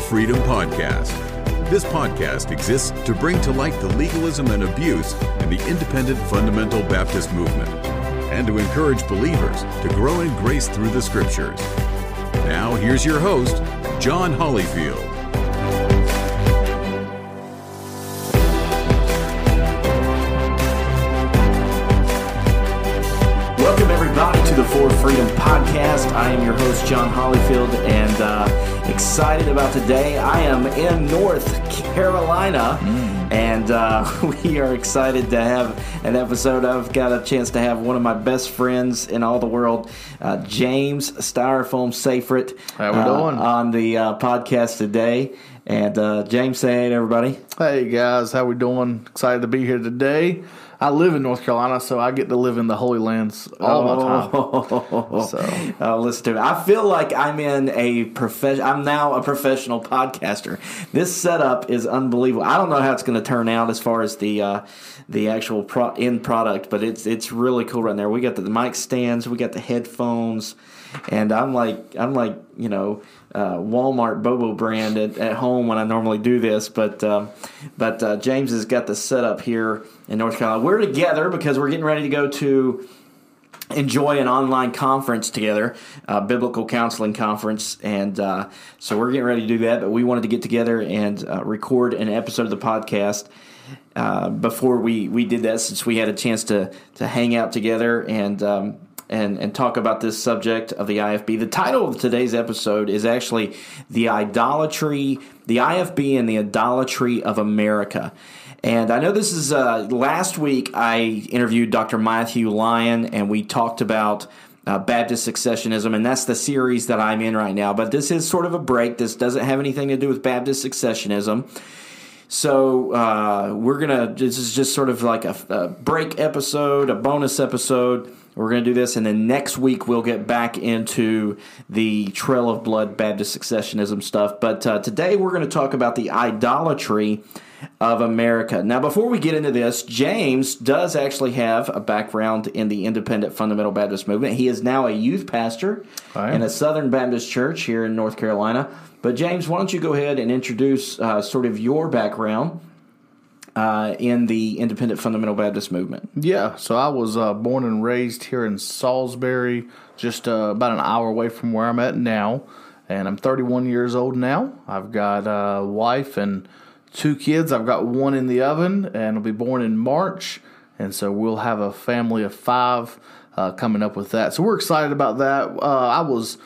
Freedom Podcast. This podcast exists to bring to light the legalism and abuse in the independent fundamental Baptist movement and to encourage believers to grow in grace through the scriptures. Now, here's your host, John Hollyfield. Welcome, everybody, to the For Freedom Podcast. I am your host, John uh, excited about today. I am in North Carolina, and uh, we are excited to have an episode. I've got a chance to have one of my best friends in all the world, uh, James Styrofoam Safrit, How we uh, doing? on the uh, podcast today. And uh, James, say hey to everybody. Hey guys, how we doing? Excited to be here today. I live in North Carolina, so I get to live in the Holy Lands all the time. Oh, So- oh, listen to me. I feel like I'm in a profession. I'm now a professional podcaster. This setup is unbelievable. I don't know how it's going to turn out as far as the uh, the actual pro- end product, but it's it's really cool right there. We got the, the mic stands, we got the headphones, and I'm like I'm like you know uh, Walmart Bobo brand at, at home when I normally do this, but um, but uh, James has got the setup here in North Carolina. We're together because we're getting ready to go to enjoy an online conference together, uh, biblical counseling conference, and uh, so we're getting ready to do that. But we wanted to get together and uh, record an episode of the podcast uh, before we we did that, since we had a chance to to hang out together and. Um, and, and talk about this subject of the IFB. The title of today's episode is actually The Idolatry, the IFB and the Idolatry of America. And I know this is uh, last week I interviewed Dr. Matthew Lyon and we talked about uh, Baptist successionism, and that's the series that I'm in right now. But this is sort of a break. This doesn't have anything to do with Baptist successionism. So uh, we're gonna. This is just sort of like a, a break episode, a bonus episode. We're gonna do this, and then next week we'll get back into the Trail of Blood Baptist successionism stuff. But uh, today we're gonna talk about the idolatry of America. Now, before we get into this, James does actually have a background in the independent fundamental Baptist movement. He is now a youth pastor in a Southern Baptist church here in North Carolina. But James, why don't you go ahead and introduce uh, sort of your background uh, in the independent fundamental Baptist movement? Yeah, so I was uh, born and raised here in Salisbury, just uh, about an hour away from where I'm at now, and I'm 31 years old now. I've got a wife and two kids. I've got one in the oven, and will be born in March, and so we'll have a family of five uh, coming up with that. So we're excited about that. Uh, I was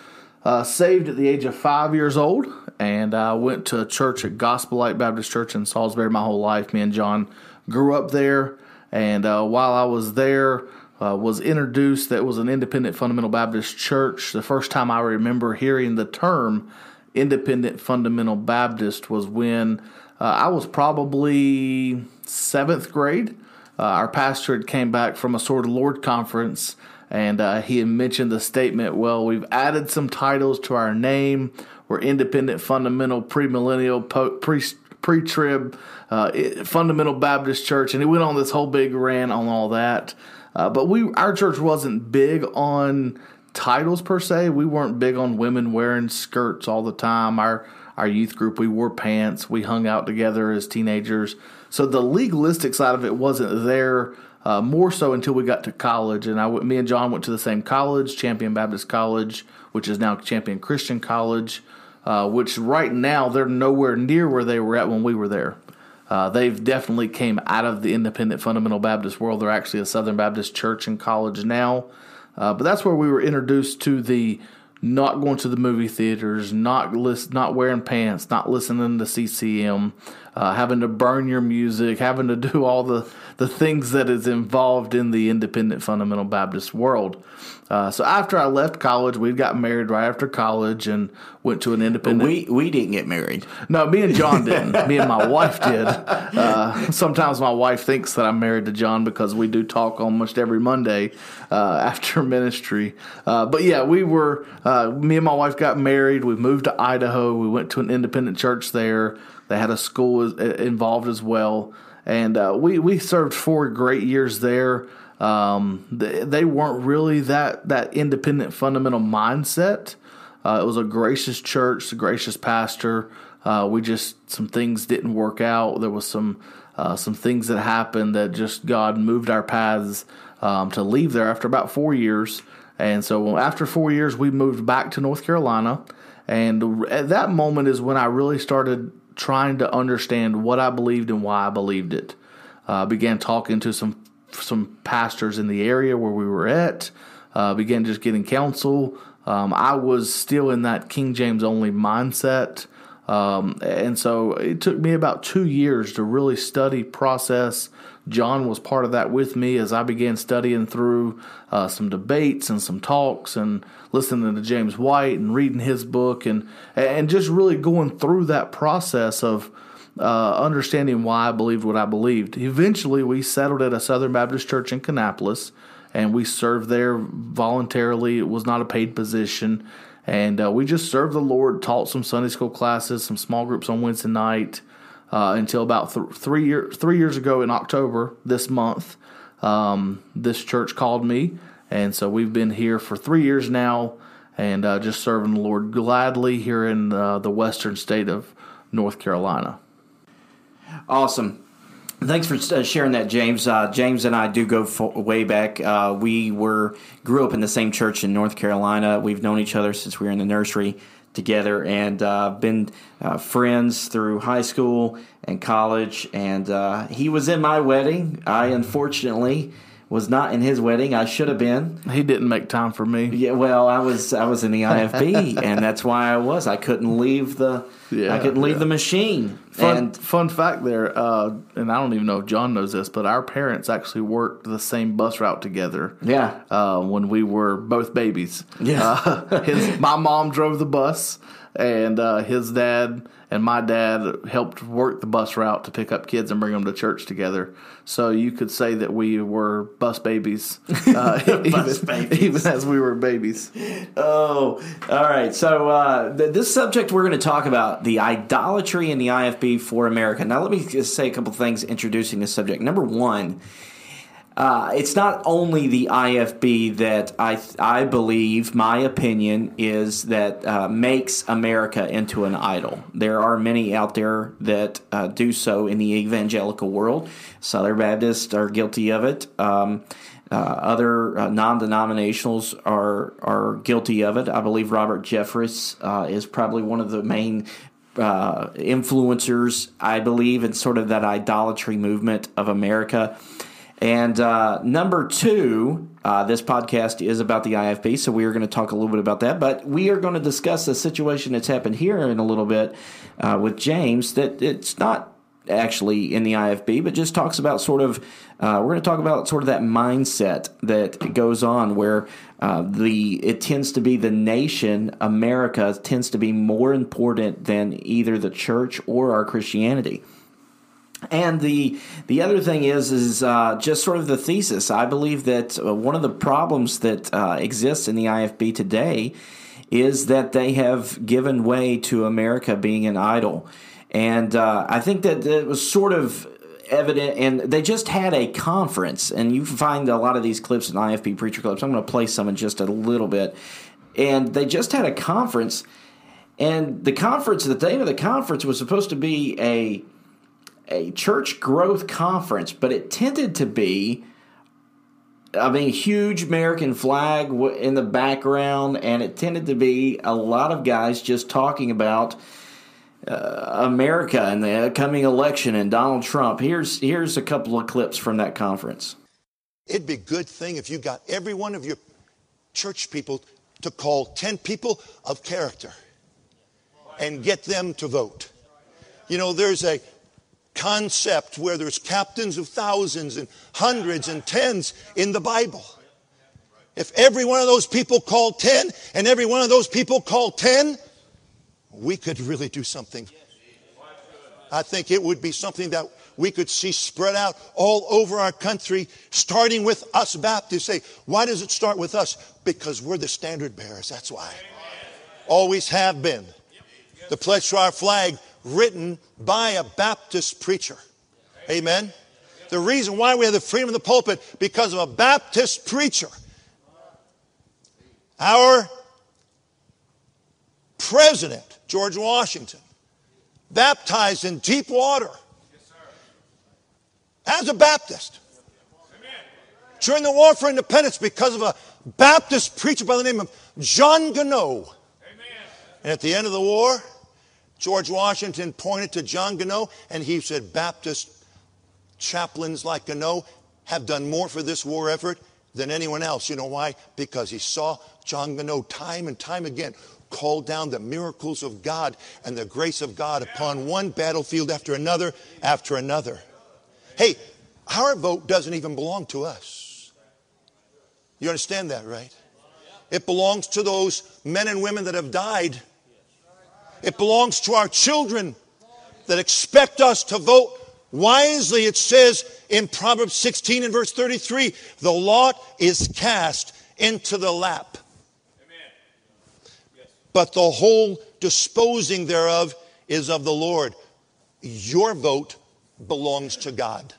uh, saved at the age of five years old, and I went to a church at Gospel Light Baptist Church in Salisbury my whole life. Me and John grew up there, and uh, while I was there, uh, was introduced that was an independent fundamental Baptist church. The first time I remember hearing the term independent fundamental Baptist was when uh, I was probably seventh grade. Uh, our pastor had came back from a Sword of Lord conference, and uh, he had mentioned the statement, "Well, we've added some titles to our name. We're independent, fundamental, premillennial, pre pre-trib, uh, fundamental Baptist church," and he went on this whole big rant on all that. Uh, but we, our church wasn't big on titles per se. We weren't big on women wearing skirts all the time. Our our youth group, we wore pants. We hung out together as teenagers. So the legalistic side of it wasn't there. Uh, more so until we got to college, and I, me and John went to the same college, Champion Baptist College, which is now Champion Christian College. Uh, which right now they're nowhere near where they were at when we were there. Uh, they've definitely came out of the independent fundamental Baptist world. They're actually a Southern Baptist church and college now. Uh, but that's where we were introduced to the not going to the movie theaters, not list, not wearing pants, not listening to CCM, uh, having to burn your music, having to do all the, the things that is involved in the independent fundamental Baptist world. Uh, so after I left college, we got married right after college and went to an independent. We we didn't get married. No, me and John didn't. me and my wife did. Uh, sometimes my wife thinks that I'm married to John because we do talk almost every Monday uh, after ministry. Uh, but yeah, we were. Uh, me and my wife got married. We moved to Idaho. We went to an independent church there. They had a school as- involved as well, and uh, we we served four great years there. Um, they, they weren't really that that independent fundamental mindset. Uh, it was a gracious church, a gracious pastor. Uh, we just some things didn't work out. There was some uh, some things that happened that just God moved our paths um, to leave there after about four years. And so after four years, we moved back to North Carolina. And at that moment is when I really started trying to understand what I believed and why I believed it. Uh, began talking to some some pastors in the area where we were at. Uh, began just getting counsel. Um, I was still in that King James only mindset. Um, and so it took me about two years to really study, process. John was part of that with me as I began studying through uh, some debates and some talks and listening to James White and reading his book and and just really going through that process of uh, understanding why I believed what I believed. Eventually, we settled at a Southern Baptist church in Kannapolis, and we served there voluntarily. It was not a paid position, and uh, we just served the Lord. Taught some Sunday school classes, some small groups on Wednesday night, uh, until about th- three years three years ago in October this month. Um, this church called me, and so we've been here for three years now, and uh, just serving the Lord gladly here in uh, the western state of North Carolina. Awesome. Thanks for uh, sharing that, James. Uh, James and I do go way back. Uh, we were grew up in the same church in North Carolina. We've known each other since we were in the nursery together, and uh, been uh, friends through high school and college. And uh, he was in my wedding. I unfortunately was not in his wedding. I should have been. He didn't make time for me. Yeah, well, I was I was in the IFB, and that's why I was. I couldn't leave the yeah, I couldn't leave yeah. the machine. Fun, and fun fact there, uh, and I don't even know if John knows this, but our parents actually worked the same bus route together. Yeah, uh, when we were both babies. Yeah, uh, his my mom drove the bus, and uh, his dad and my dad helped work the bus route to pick up kids and bring them to church together. So you could say that we were bus babies, uh, bus even, babies. even, as we were babies. Oh, all right. So uh, th- this subject we're going to talk about the idolatry in the IFB for America. Now, let me just say a couple things introducing this subject. Number one uh, it's not only the IFB that I I believe my opinion is that uh, makes America into an idol. There are many out there that uh, do so in the evangelical world. Southern Baptists are guilty of it. Um, uh, other uh, non-denominationals are are guilty of it. I believe Robert Jeffress uh, is probably one of the main influencers. I believe in sort of that idolatry movement of America. And uh, number two, uh, this podcast is about the IFB, so we are going to talk a little bit about that. But we are going to discuss a situation that's happened here in a little bit uh, with James that it's not actually in the IFB, but just talks about sort of, uh, we're going to talk about sort of that mindset that goes on where uh, the it tends to be the nation, America, tends to be more important than either the church or our Christianity. And the the other thing is is uh, just sort of the thesis. I believe that uh, one of the problems that uh, exists in the IFB today is that they have given way to America being an idol, and uh, I think that it was sort of evident. And they just had a conference, and you find a lot of these clips in IFB preacher clips. I'm going to play some in just a little bit, and they just had a conference. And the conference, the name of the conference was supposed to be a a church growth conference, but it tended to be, I mean, huge American flag in the background, and it tended to be a lot of guys just talking about uh, America and the coming election and Donald Trump. Here's here's a couple of clips from that conference. It'd be a good thing if you got every one of your church people to call 10 people of character and get them to vote. You know, there's a concept where there's captains of thousands and hundreds and tens in the Bible. If every one of those people called 10 and every one of those people called 10, we could really do something. I think it would be something that we could see spread out all over our country, starting with us Baptists. Say, why does it start with us? Because we're the standard bearers. That's why. Always have been. The pledge to our flag written by a Baptist preacher. Amen. The reason why we have the freedom of the pulpit because of a Baptist preacher. Our president, George Washington, baptized in deep water as a Baptist during the War for Independence because of a Baptist preacher by the name of John Gano. And at the end of the war, George Washington pointed to John Gano and he said, Baptist chaplains like Gano have done more for this war effort than anyone else. You know why? Because he saw John Gano time and time again call down the miracles of God and the grace of God upon one battlefield after another after another. Hey, our vote doesn't even belong to us. You understand that, right? It belongs to those men and women that have died. It belongs to our children that expect us to vote wisely. It says in Proverbs 16 and verse 33 the lot is cast into the lap, but the whole disposing thereof is of the Lord. Your vote belongs to God.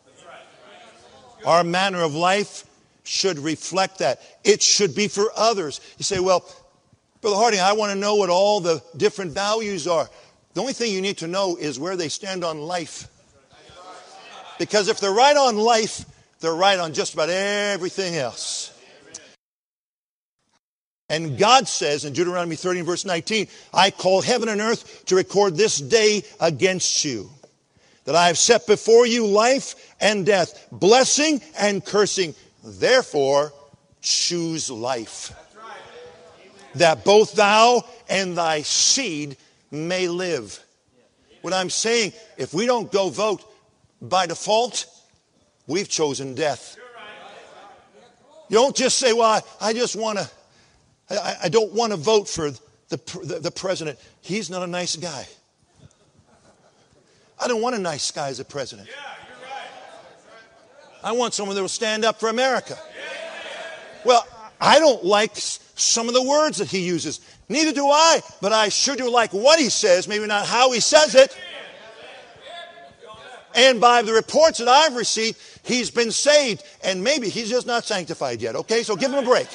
Our manner of life should reflect that. It should be for others. You say, well, Brother Harding, I want to know what all the different values are. The only thing you need to know is where they stand on life. Because if they're right on life, they're right on just about everything else. And God says in Deuteronomy 13, verse 19, I call heaven and earth to record this day against you, that I have set before you life and death, blessing and cursing. Therefore, choose life, that both thou and thy seed may live. What I'm saying, if we don't go vote by default, we've chosen death. You don't just say, well, I just want to, I, I, don't want to vote for the, the, the president. He's not a nice guy. I don't want a nice guy as a president. I want someone that will stand up for America. Well, I don't like some of the words that he uses. Neither do I, but I sure do like what he says, maybe not how he says it. And by the reports that I've received, he's been saved, and maybe he's just not sanctified yet. Okay, so give him a break.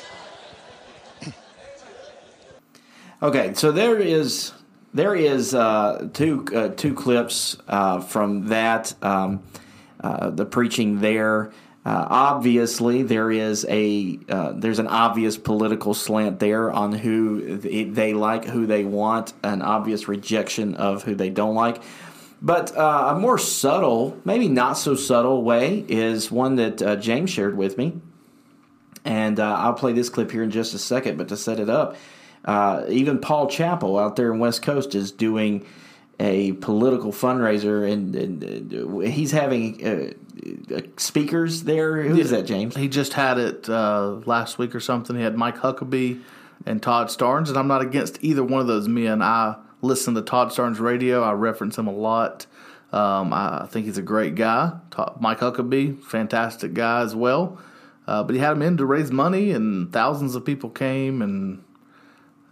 Okay, so there is there is uh, two uh, two clips uh, from that um, uh, the preaching there. Uh, obviously, there is a uh, there's an obvious political slant there on who they like, who they want, an obvious rejection of who they don't like. But a more subtle, maybe not so subtle way is one that James shared with me, and I'll play this clip here in just a second. But to set it up. Uh, even Paul Chappell out there in West Coast is doing a political fundraiser, and, and he's having uh, uh, speakers there. Who is that, James? He just had it uh, last week or something. He had Mike Huckabee and Todd Starnes, and I'm not against either one of those men. I listen to Todd Starnes radio. I reference him a lot. Um, I think he's a great guy. Mike Huckabee, fantastic guy as well. Uh, but he had him in to raise money, and thousands of people came, and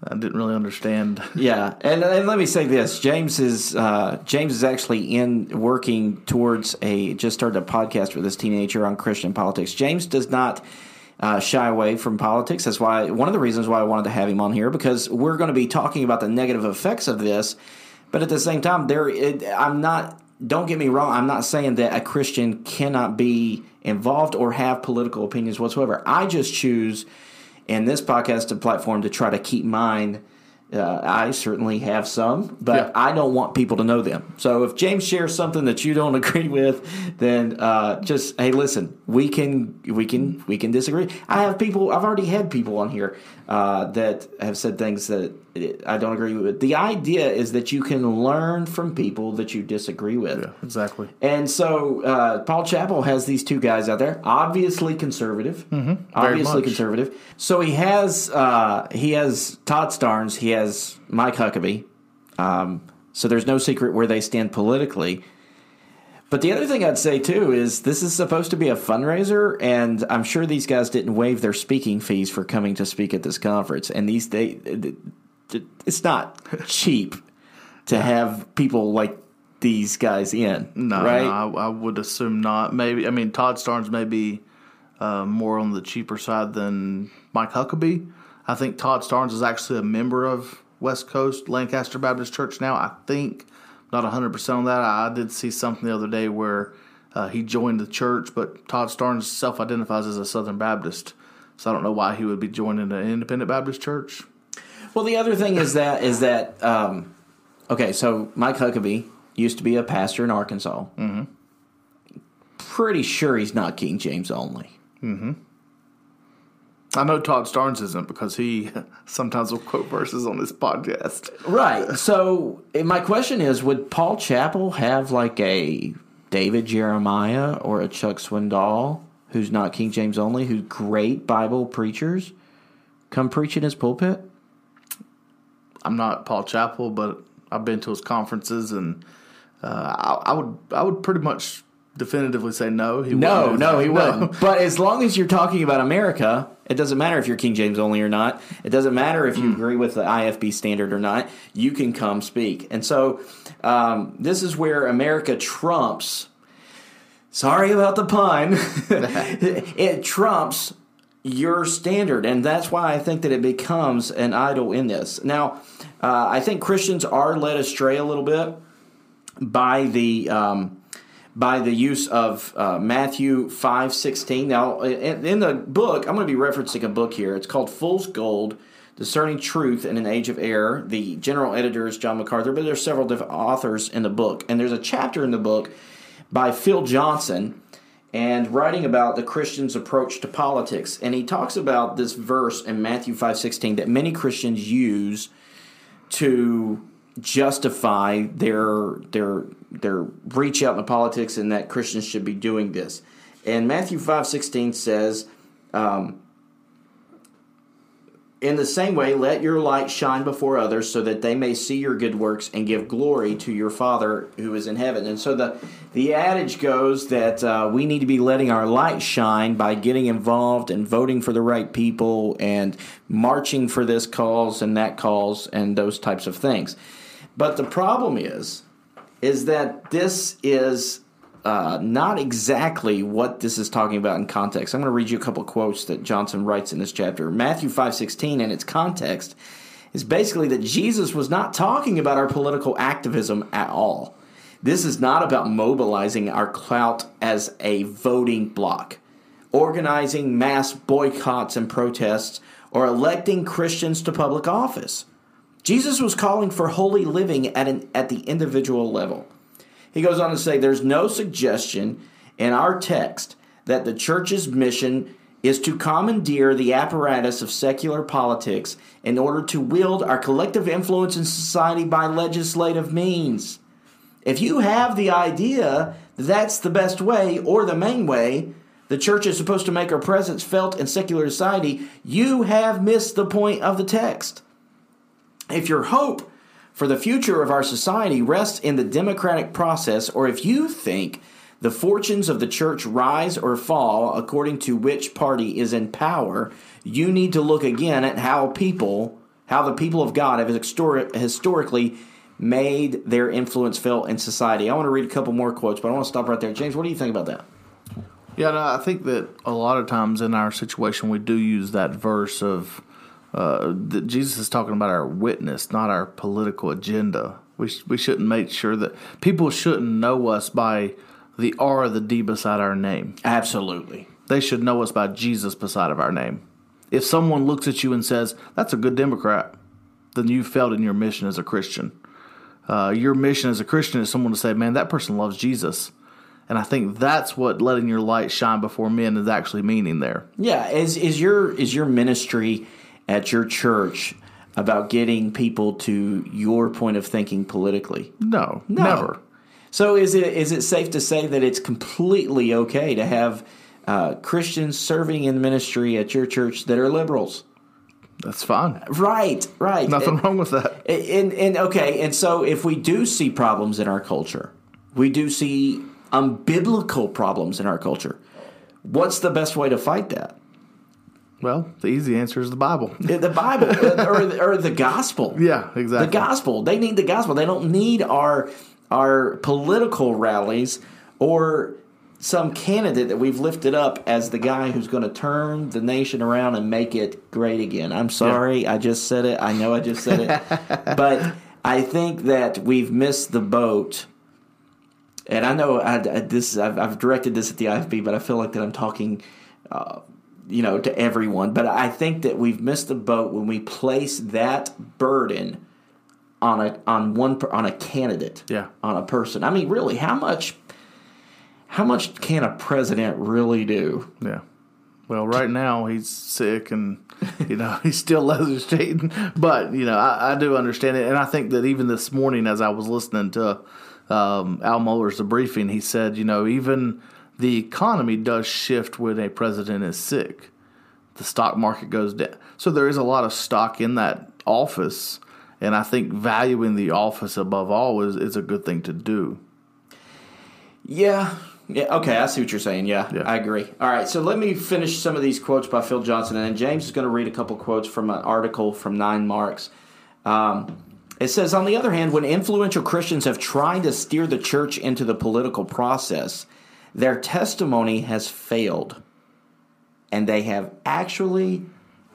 I didn't really understand. yeah, and, and let me say this: James is uh, James is actually in working towards a just started a podcast with this teenager on Christian politics. James does not. Uh, shy away from politics. That's why one of the reasons why I wanted to have him on here because we're going to be talking about the negative effects of this, but at the same time, there it, I'm not. Don't get me wrong. I'm not saying that a Christian cannot be involved or have political opinions whatsoever. I just choose and this podcast a platform to try to keep mine. Uh, I certainly have some, but yeah. I don't want people to know them. So if James shares something that you don't agree with, then uh, just hey, listen, we can we can we can disagree. I have people. I've already had people on here uh, that have said things that I don't agree with. It. The idea is that you can learn from people that you disagree with. Yeah, exactly. And so uh, Paul Chappell has these two guys out there, obviously conservative, mm-hmm. obviously conservative. So he has uh, he has Todd Starnes, he has Mike Huckabee. Um, so there's no secret where they stand politically. But the other thing I'd say too is this is supposed to be a fundraiser, and I'm sure these guys didn't waive their speaking fees for coming to speak at this conference. And these they, it's not cheap to have people like these guys in. No, right? no I, I, would assume not. Maybe I mean Todd Starnes may be uh, more on the cheaper side than Mike Huckabee. I think Todd Starnes is actually a member of West Coast Lancaster Baptist Church now. I think not 100% on that. I did see something the other day where uh, he joined the church, but Todd Starnes self identifies as a Southern Baptist. So I don't know why he would be joining an independent Baptist church. Well, the other thing is that is that um, okay. So Mike Huckabee used to be a pastor in Arkansas. Mm-hmm. Pretty sure he's not King James only. I know Todd Starnes isn't because he sometimes will quote verses on this podcast. Right. So eh, my question is, would Paul Chappell have like a David Jeremiah or a Chuck Swindoll, who's not King James only, who's great Bible preachers, come preach in his pulpit? I'm not Paul Chappell, but I've been to his conferences, and uh, I, I would I would pretty much definitively say no. He No, wouldn't. no, he wouldn't. But as long as you're talking about America, it doesn't matter if you're King James only or not. It doesn't matter if you agree with the IFB standard or not. You can come speak. And so um, this is where America trumps. Sorry about the pun. it trumps your standard, and that's why I think that it becomes an idol in this. Now, uh, I think Christians are led astray a little bit by the um, by the use of uh, Matthew five sixteen. Now, in, in the book, I'm going to be referencing a book here. It's called Fool's Gold: Discerning Truth in an Age of Error. The general editor is John MacArthur, but there's several different authors in the book, and there's a chapter in the book by Phil Johnson and writing about the Christian's approach to politics. And he talks about this verse in Matthew 5:16 that many Christians use to justify their their their reach out into politics and that Christians should be doing this. And Matthew 5:16 says um, in the same way, let your light shine before others so that they may see your good works and give glory to your Father who is in heaven. And so the, the adage goes that uh, we need to be letting our light shine by getting involved and voting for the right people and marching for this cause and that cause and those types of things. But the problem is, is that this is uh, not exactly what this is talking about in context. I'm going to read you a couple quotes that Johnson writes in this chapter. Matthew 5:16 in its context is basically that Jesus was not talking about our political activism at all. This is not about mobilizing our clout as a voting bloc, organizing mass boycotts and protests, or electing Christians to public office. Jesus was calling for holy living at an at the individual level. He goes on to say there's no suggestion in our text that the church's mission is to commandeer the apparatus of secular politics in order to wield our collective influence in society by legislative means. If you have the idea that that's the best way or the main way the church is supposed to make her presence felt in secular society, you have missed the point of the text. If your hope for the future of our society rests in the democratic process, or if you think the fortunes of the church rise or fall according to which party is in power, you need to look again at how people, how the people of God have histori- historically made their influence felt in society. I want to read a couple more quotes, but I want to stop right there. James, what do you think about that? Yeah, no, I think that a lot of times in our situation, we do use that verse of uh, that Jesus is talking about our witness, not our political agenda. We sh- we shouldn't make sure that people shouldn't know us by the R or the D beside our name. Absolutely. They should know us by Jesus beside of our name. If someone looks at you and says, "That's a good Democrat," then you failed in your mission as a Christian. Uh, your mission as a Christian is someone to say, "Man, that person loves Jesus." And I think that's what letting your light shine before men is actually meaning there. Yeah, is is your is your ministry at your church about getting people to your point of thinking politically? No, No. never. So is it is it safe to say that it's completely okay to have uh, Christians serving in ministry at your church that are liberals? That's fine. Right, right. Nothing And- wrong with that. And, and okay, and so if we do see problems in our culture, we do see unbiblical problems in our culture. What's the best way to fight that? Well, the easy answer is the Bible. The Bible or, or the gospel. yeah, exactly. The gospel. They need the gospel. They don't need our our political rallies or some candidate that we've lifted up as the guy who's going to turn the nation around and make it great again. I'm sorry, I just said it. I know I just said it, but I think that we've missed the boat. And I know I, I, this I've, I've, directed this at the IFB, but I feel like that I'm talking, uh, you know, to everyone. But I think that we've missed the boat when we place that burden on a on one on a candidate, yeah, on a person. I mean, really, how much how much can a president really do? Yeah. Well, right now he's sick and you know he's still leather skating, but you know I, I, do understand it, and I think that even this morning as I was listening to um, Al Mohler's briefing, he said you know even the economy does shift when a president is sick. The stock market goes down, so there is a lot of stock in that office, and I think valuing the office above all is is a good thing to do. Yeah, yeah, okay, I see what you're saying. Yeah, yeah, I agree. All right, so let me finish some of these quotes by Phil Johnson, and then James is going to read a couple quotes from an article from Nine Marks. Um, it says, on the other hand, when influential Christians have tried to steer the church into the political process, their testimony has failed, and they have actually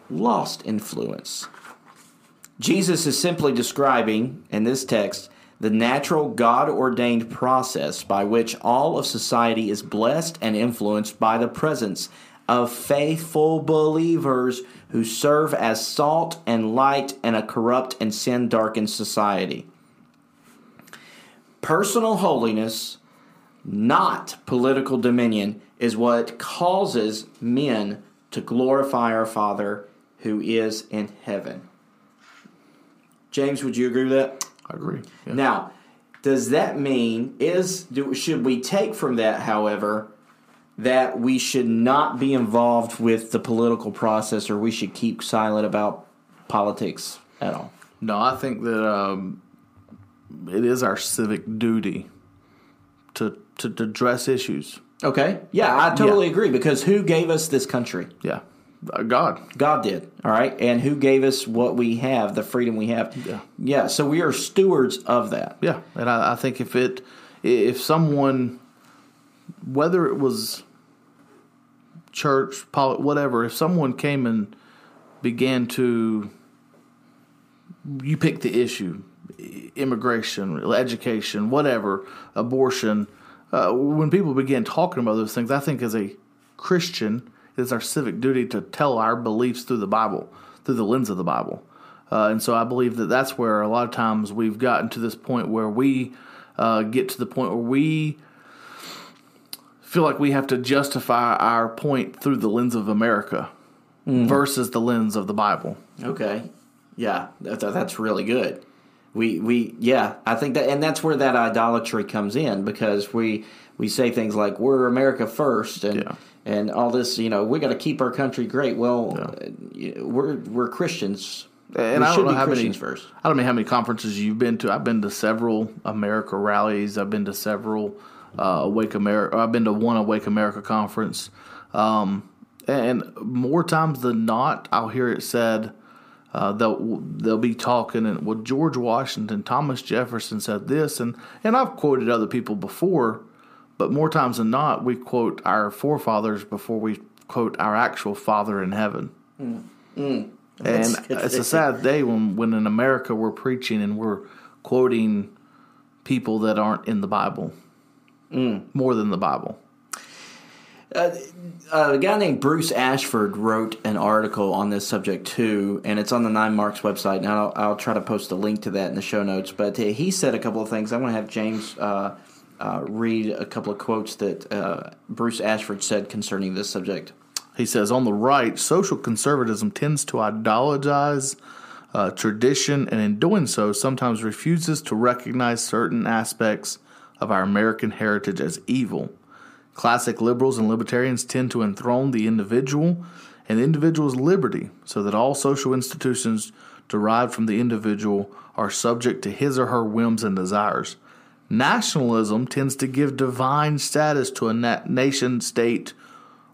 lost influence. Jesus is simply describing, in this text, the natural God ordained process by which all of society is blessed and influenced by the presence of faithful believers who serve as salt and light in a corrupt and sin darkened society. Personal holiness, not political dominion, is what causes men to glorify our Father who is in heaven. James, would you agree with that? I agree. Yeah. Now, does that mean is do, should we take from that, however, that we should not be involved with the political process, or we should keep silent about politics at all? No, I think that um, it is our civic duty to, to, to address issues. Okay. Yeah, I totally yeah. agree because who gave us this country? Yeah. Uh, God. God did. All right. And who gave us what we have, the freedom we have. Yeah. Yeah. So we are stewards of that. Yeah. And I, I think if it, if someone, whether it was church, whatever, if someone came and began to, you pick the issue, immigration, education, whatever, abortion, uh, when people begin talking about those things, I think as a Christian, it is our civic duty to tell our beliefs through the Bible, through the lens of the Bible. Uh, and so I believe that that's where a lot of times we've gotten to this point where we uh, get to the point where we feel like we have to justify our point through the lens of America mm-hmm. versus the lens of the Bible. Okay. Yeah, that, that's really good. We we yeah, I think that and that's where that idolatry comes in because we we say things like we're America first and yeah and all this. You know, we got to keep our country great. Well, yeah. we're we're Christians. And we I don't know how many. First. I don't know how many conferences you've been to. I've been to several America rallies. I've been to several uh, Awake America. I've been to one Awake America conference. Um, and more times than not, I'll hear it said. Uh, they'll they'll be talking and well George Washington, Thomas Jefferson said this, and and I've quoted other people before, but more times than not, we quote our forefathers before we quote our actual Father in heaven. Mm. Mm. And it's a sad day when, when in America we're preaching and we're quoting people that aren't in the Bible mm. more than the Bible. Uh, uh, a guy named Bruce Ashford wrote an article on this subject too, and it's on the Nine Marks website. And I'll, I'll try to post a link to that in the show notes. But uh, he said a couple of things. I'm going to have James uh, uh, read a couple of quotes that uh, Bruce Ashford said concerning this subject. He says, On the right, social conservatism tends to idolize tradition and in doing so sometimes refuses to recognize certain aspects of our American heritage as evil. Classic liberals and libertarians tend to enthrone the individual and the individual's liberty so that all social institutions derived from the individual are subject to his or her whims and desires. Nationalism tends to give divine status to a na- nation state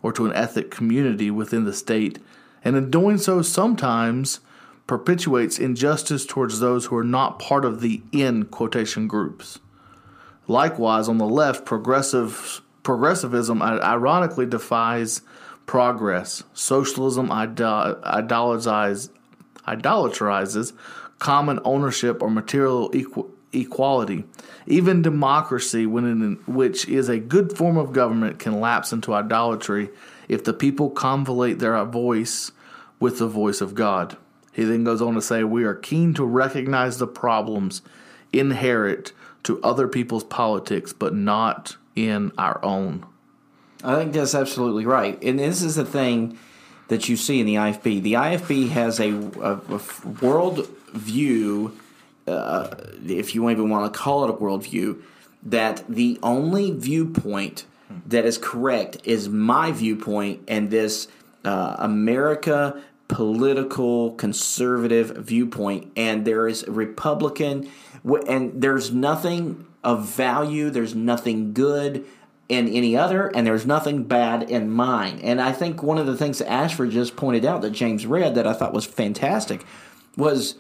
or to an ethnic community within the state, and in doing so, sometimes perpetuates injustice towards those who are not part of the in quotation groups. Likewise, on the left, progressive progressivism ironically defies progress. Socialism idol- idolatrizes, common ownership or material equ- equality. Even democracy, when in, which is a good form of government, can lapse into idolatry if the people convolate their voice with the voice of God. He then goes on to say, We are keen to recognize the problems inherent to other people's politics, but not in our own. I think that's absolutely right. And this is the thing that you see in the IFB. The IFB has a, a, a world view, uh, if you even want to call it a worldview, that the only viewpoint that is correct is my viewpoint and this uh, America political conservative viewpoint. And there is a Republican, and there's nothing of value, there's nothing good in any other, and there's nothing bad in mine. And I think one of the things that Ashford just pointed out that James read that I thought was fantastic was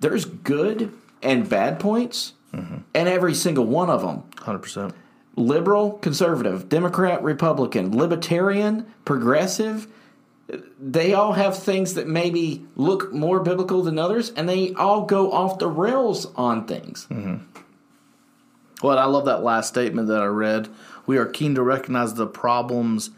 there's good and bad points, mm-hmm. and every single one of them. 100%. Liberal, conservative, Democrat, Republican, libertarian, progressive, they all have things that maybe look more biblical than others, and they all go off the rails on things. Mm-hmm. Well, I love that last statement that I read. We are keen to recognize the problems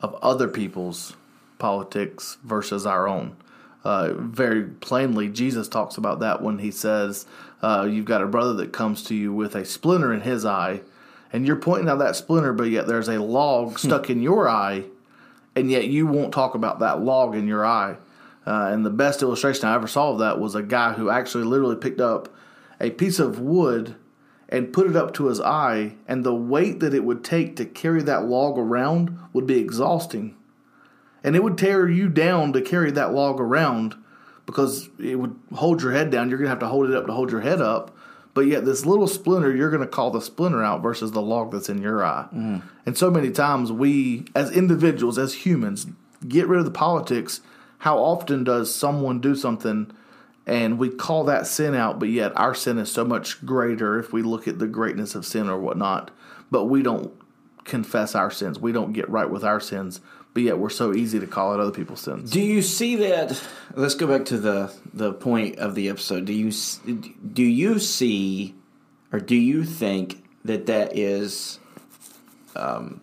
of other people's politics versus our own. Uh, very plainly, Jesus talks about that when he says, uh, You've got a brother that comes to you with a splinter in his eye, and you're pointing out that splinter, but yet there's a log stuck in your eye, and yet you won't talk about that log in your eye. Uh, and the best illustration I ever saw of that was a guy who actually literally picked up a piece of wood and put it up to his eye, and the weight that it would take to carry that log around would be exhausting. And it would tear you down to carry that log around because it would hold your head down. You're going to have to hold it up to hold your head up. But yet, this little splinter, you're going to call the splinter out versus the log that's in your eye. Mm. And so many times, we, as individuals, as humans, get rid of the politics. How often does someone do something? And we call that sin out, but yet our sin is so much greater if we look at the greatness of sin or whatnot. But we don't confess our sins. We don't get right with our sins, but yet we're so easy to call out other people's sins. Do you see that? Let's go back to the the point of the episode. Do you do you see, or do you think that that is, um,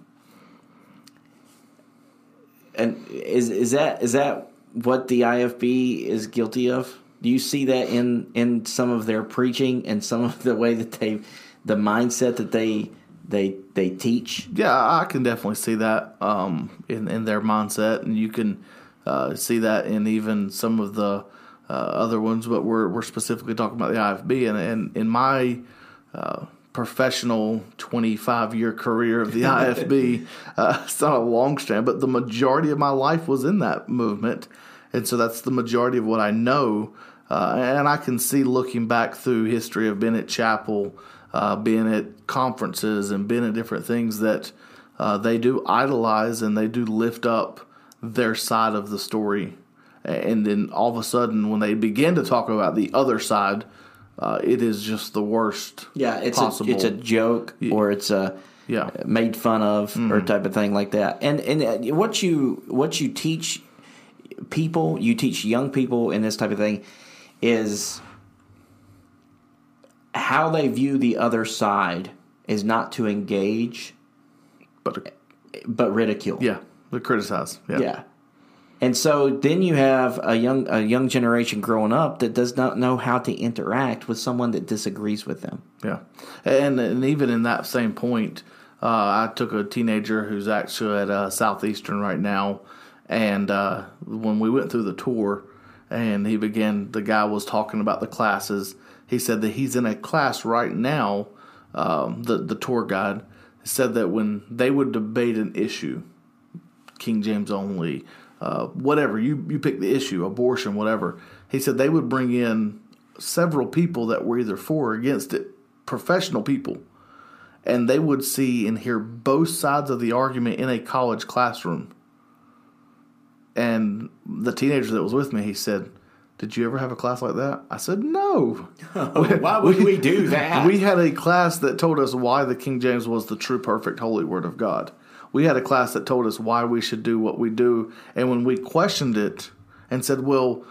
and is is that is that what the IFB is guilty of? Do you see that in in some of their preaching and some of the way that they, the mindset that they they they teach? Yeah, I can definitely see that um, in in their mindset, and you can uh, see that in even some of the uh, other ones. But we're we're specifically talking about the IFB, and, and in my uh, professional 25 year career of the IFB, uh, it's not a long strand, but the majority of my life was in that movement, and so that's the majority of what I know. Uh, and I can see looking back through history of being at chapel, uh, being at conferences, and being at different things that uh, they do idolize and they do lift up their side of the story. And then all of a sudden, when they begin to talk about the other side, uh, it is just the worst. Yeah, it's possible. a it's a joke or it's a yeah made fun of mm-hmm. or type of thing like that. And and uh, what you what you teach people, you teach young people in this type of thing is how they view the other side is not to engage, but but ridicule. Yeah, to criticize. Yeah. yeah. And so then you have a young a young generation growing up that does not know how to interact with someone that disagrees with them. Yeah, and and even in that same point, uh, I took a teenager who's actually at uh, Southeastern right now, and uh, when we went through the tour, and he began. The guy was talking about the classes. He said that he's in a class right now. Um, the the tour guide said that when they would debate an issue, King James only, uh, whatever you you pick the issue, abortion, whatever. He said they would bring in several people that were either for or against it, professional people, and they would see and hear both sides of the argument in a college classroom and the teenager that was with me, he said, Did you ever have a class like that? I said, No. Why would we do that? We had a class that told us why the King James was the true, perfect, holy Word of God. We had a class that told us why we should do what we do. And when we questioned it and said, Well,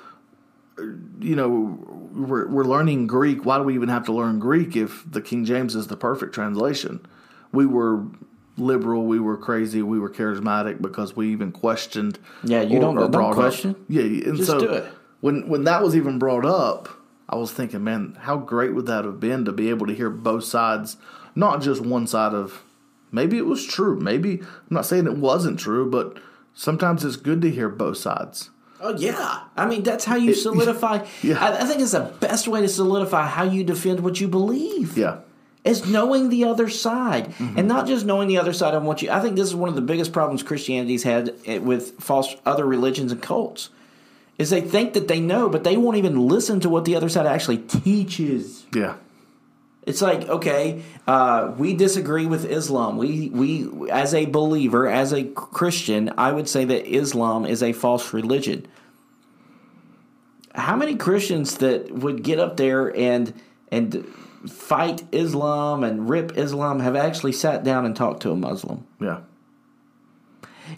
you know, we're, we're learning Greek. Why do we even have to learn Greek if the King James is the perfect translation? We were liberal, we were crazy, we were charismatic because we even questioned. Yeah, you don't- don't brought up- question. Yeah, and Just so do it. when when that was even brought up, I was thinking, man, how great would that have been to be able to hear both sides, not just one side of. Maybe it was true. Maybe I'm not saying it wasn't true, but sometimes it's good to hear both sides. Oh yeah, I mean that's how you solidify. Yeah. I, I think it's the best way to solidify how you defend what you believe. Yeah, is knowing the other side, and not just knowing the other side on what you. I think this is one of the biggest problems Christianity's had eh, with false other religions and cults, is they think that they know, but they won't even listen to what the other side actually teaches. yeah, It's like okay, uh, we disagree with Islam. We we as a believer, as a Christian, I would say that Islam is a false religion. How many Christians that would get up there and and fight Islam and rip Islam have actually sat down and talked to a Muslim? yeah,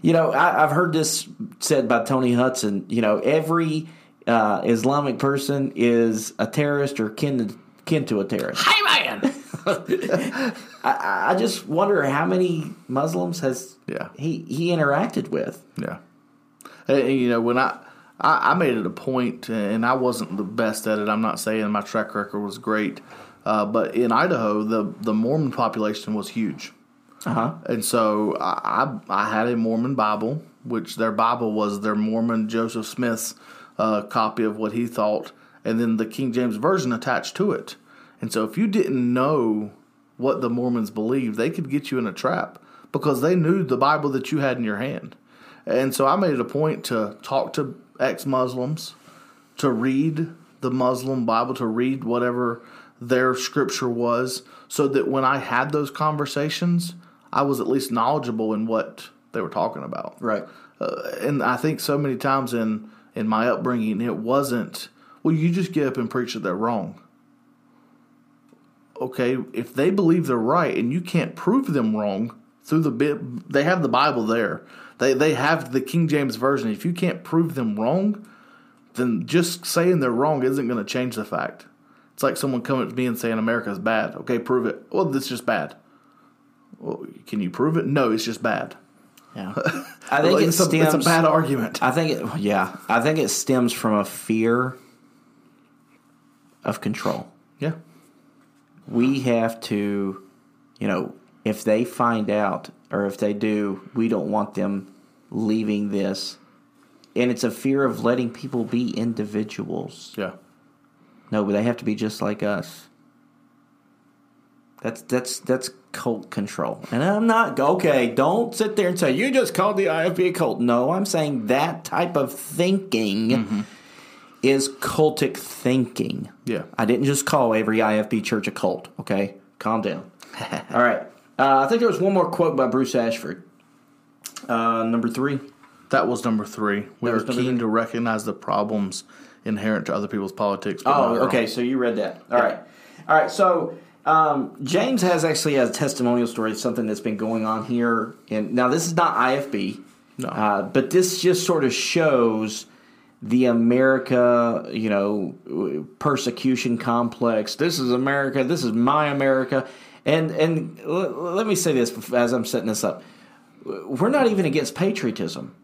You know, I, I've heard this said by Tony Hudson. You know, every uh, Islamic person is a terrorist or kin to, kin to a terrorist. Hey man. I, I just wonder how many Muslims has Yeah. he he interacted with. Yeah. And, and, you know, when I, I I made it a point, and I wasn't the best at it. I'm not saying my track record was great, uh, but in Idaho, the the Mormon population was huge, Uh huh. and so I I I had a Mormon Bible, which their Bible was their Mormon Joseph Smith's uh, copy of what he thought, and then the King James version attached to it. And so if you didn't know what the Mormons believed, they could get you in a trap because they knew the Bible that you had in your hand. And so I made it a point to talk to ex Muslims, to read the Muslim Bible, to read whatever their scripture was, so that when I had those conversations, I was at least knowledgeable in what they were talking about. Right. Uh, and I think so many times in, in my upbringing, it wasn't, well, you just get up and preach that they're wrong. Okay, if they believe they're right and you can't prove them wrong through the they have the Bible there. They they have the King James version. If you can't prove them wrong, then just saying they're wrong isn't going to change the fact. It's like someone coming to me and saying America's bad. Okay, prove it. Well, it's just bad. Well, can you prove it? No, it's just bad. Yeah. I think Like, it it's, a, stems. it's a bad argument. I think it. Yeah. I think it stems from a fear of control. Yeah. we have to, you know, if they find out or if they do, we don't want them leaving this. And it's a fear of letting people be individuals. Yeah. No, but they have to be just like us. That's that's that's cult control. And I'm not okay, don't sit there and say you just called the IFB a cult. No, I'm saying that type of thinking is cultic thinking. Yeah. I didn't just call every IFB church a cult. Okay, calm down. All right. Uh, I think there was one more quote by Bruce Ashford. Uh, number three. That was number three. We are keen three? to recognize the problems inherent to other people's politics. Oh, okay. So you read that. All right. All right. So um, James has actually a testimonial story something that's been going on here. And now this is not IFB, No. uh, but this just sort of shows the America, you know, persecution complex. This is America. This is my America. And and l- let me say this as I'm setting this up. We're not even against patriotism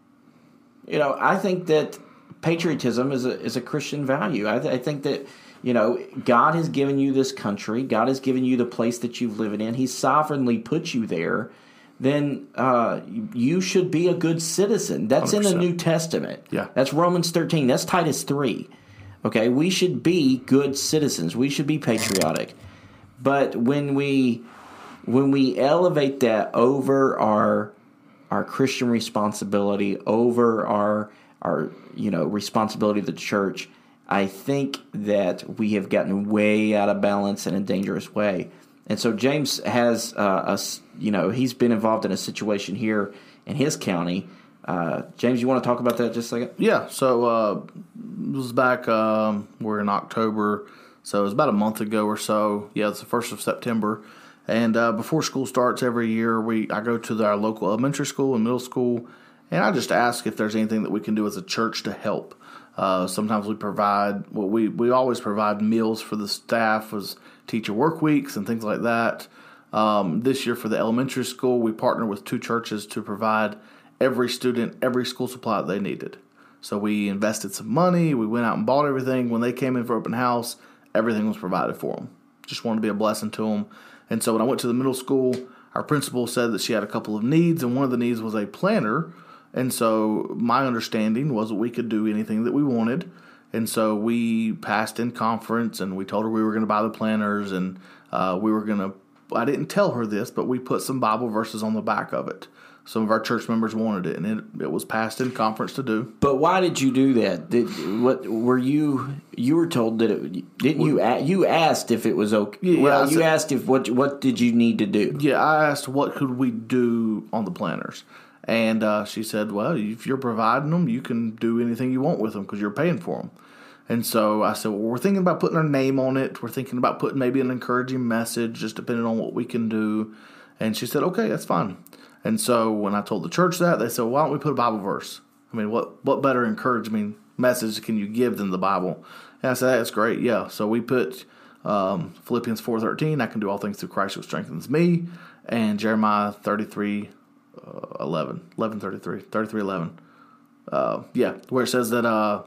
you know, I think that patriotism is a is a Christian value. I, th- I think that you know God has given you this country. God has given you the place that you've lived in. He sovereignly put you there. Then uh, you should be a good citizen. That's in the New Testament. Yeah. that's Romans thirteen. That's Titus three. Okay, we should be good citizens. We should be patriotic. But when we when we elevate that over our our Christian responsibility over our our you know responsibility to the church, I think that we have gotten way out of balance in a dangerous way. And so James has uh, a you know he's been involved in a situation here in his county Uh, James, you want to talk about that just a second? Yeah, so uh, it was back. Um, we're in October, so it was about a month ago or so. Yeah, it's the first of September, and uh, before school starts every year, we I go to the, our local elementary school and middle school, and I just ask if there's anything that we can do as a church to help. Uh, sometimes we provide well, we we always provide meals for the staff as teacher work weeks and things like that. Um, this year for the elementary school, we partner with two churches to provide every student every school supply that they needed. So we invested some money. We went out and bought everything. When they came in for open house, everything was provided for them. Just wanted to be a blessing to them. And so when I went to the middle school, our principal said that she had a couple of needs, and one of the needs was a planner. And so my understanding was that we could do anything that we wanted. And so we passed in conference, and we told her we were going to buy the planners, and uh, we were going to. I didn't tell her this, but we put some Bible verses on the back of it some of our church members wanted it, and it, it was passed in conference to do. But why did you do that? Did what were you? You were told that it didn't you? You asked if it was okay. Yeah, well, said, you asked if what what did you need to do? Yeah, I asked what could we do on the planners, and uh, she said, "Well, if you're providing them, you can do anything you want with them because you're paying for them." And so I said, well, we're thinking about putting our name on it. We're thinking about putting maybe an encouraging message, just depending on what we can do. And she said, okay, that's fine. And so when I told the church that, they said, "Why don't we put a Bible verse? I mean, what what better encouragement message can you give than the Bible?" And I said, "That's great, yeah." So we put um, Philippians four thirteen. I can do all things through Christ who strengthens me, and Jeremiah 33, uh, 11, 11 33, 33 11. Uh, yeah, where it says that uh,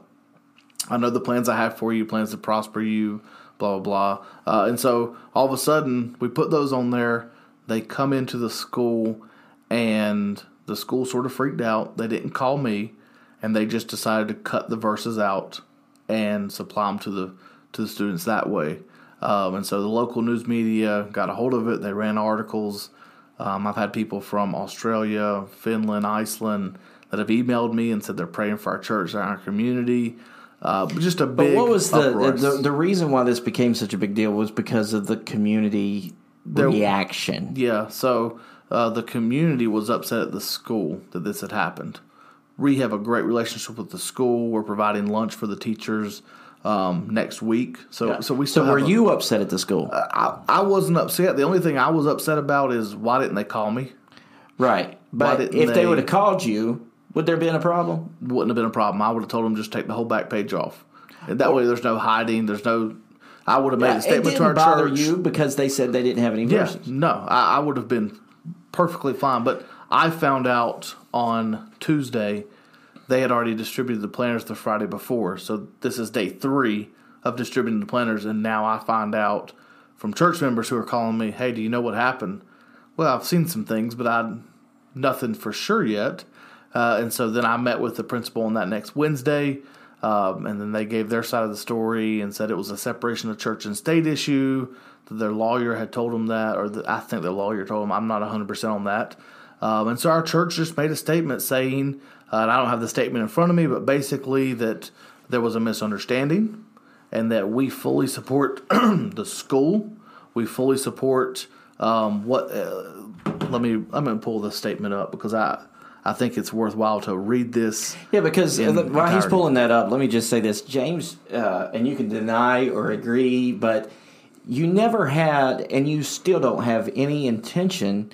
I know the plans I have for you, plans to prosper you, blah blah blah. Uh, and so all of a sudden we put those on there. They come into the school and the school sort of freaked out. They didn't call me, and they just decided to cut the verses out and supply them to the to the students that way. Um, and so the local news media got a hold of it. They ran articles. Um, I've had people from Australia, Finland, Iceland that have emailed me and said they're praying for our church and our community. Uh, just a big. But what was the, the, the reason why this became such a big deal was because of the community there, reaction. Yeah. So uh, the community was upset at the school that this had happened. We have a great relationship with the school. We're providing lunch for the teachers um, next week. So, yeah. so we. so, were a, you upset at the school? Uh, I, I wasn't upset. The only thing I was upset about is why didn't they call me? Right, but if they, they would have called you, would there have been a problem? Wouldn't have been a problem. I would have told them just take the whole back page off. And that way, there's no hiding. There's no. I would have made yeah, a statement to our bother church. you because they said they didn't have any verses. Yeah, no, I, I would have been perfectly fine. But I found out on Tuesday they had already distributed the planners the Friday before. So this is day three of distributing the planners. And now I find out from church members who are calling me, hey, do you know what happened? Well, I've seen some things, but I nothing for sure yet. Uh, and so then I met with the principal on that next Wednesday. Um, and then they gave their side of the story and said it was a separation of church and state issue their lawyer had told them that, or the, I think their lawyer told them. I'm not 100% on that. Um, and so our church just made a statement saying, uh, and I don't have the statement in front of me, but basically that there was a misunderstanding and that we fully support the school. We fully support um, what. Uh, let me. I'm going to pull this statement up because I. I think it's worthwhile to read this. Yeah, because while he's pulling that up, let me just say this, James, uh, and you can deny or agree, but you never had, and you still don't have any intention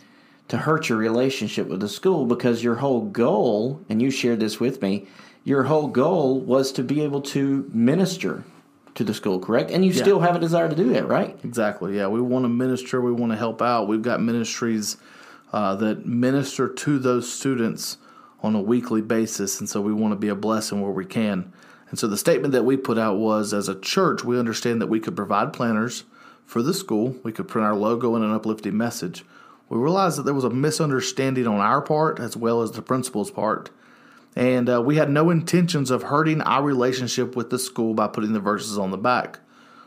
to hurt your relationship with the school because your whole goal, and you shared this with me, your whole goal was to be able to minister to the school, correct? And you yeah. still have a desire to do that, right? Exactly. Yeah, we want to minister. We want to help out. We've got ministries uh, that minister to those students on a weekly basis, and so we want to be a blessing where we can. And so the statement that we put out was, as a church, we understand that we could provide planners for this school. We could print our logo and an uplifting message. We realized that there was a misunderstanding on our part as well as the principal's part. And uh, we had no intentions of hurting our relationship with the school by putting the verses on the back.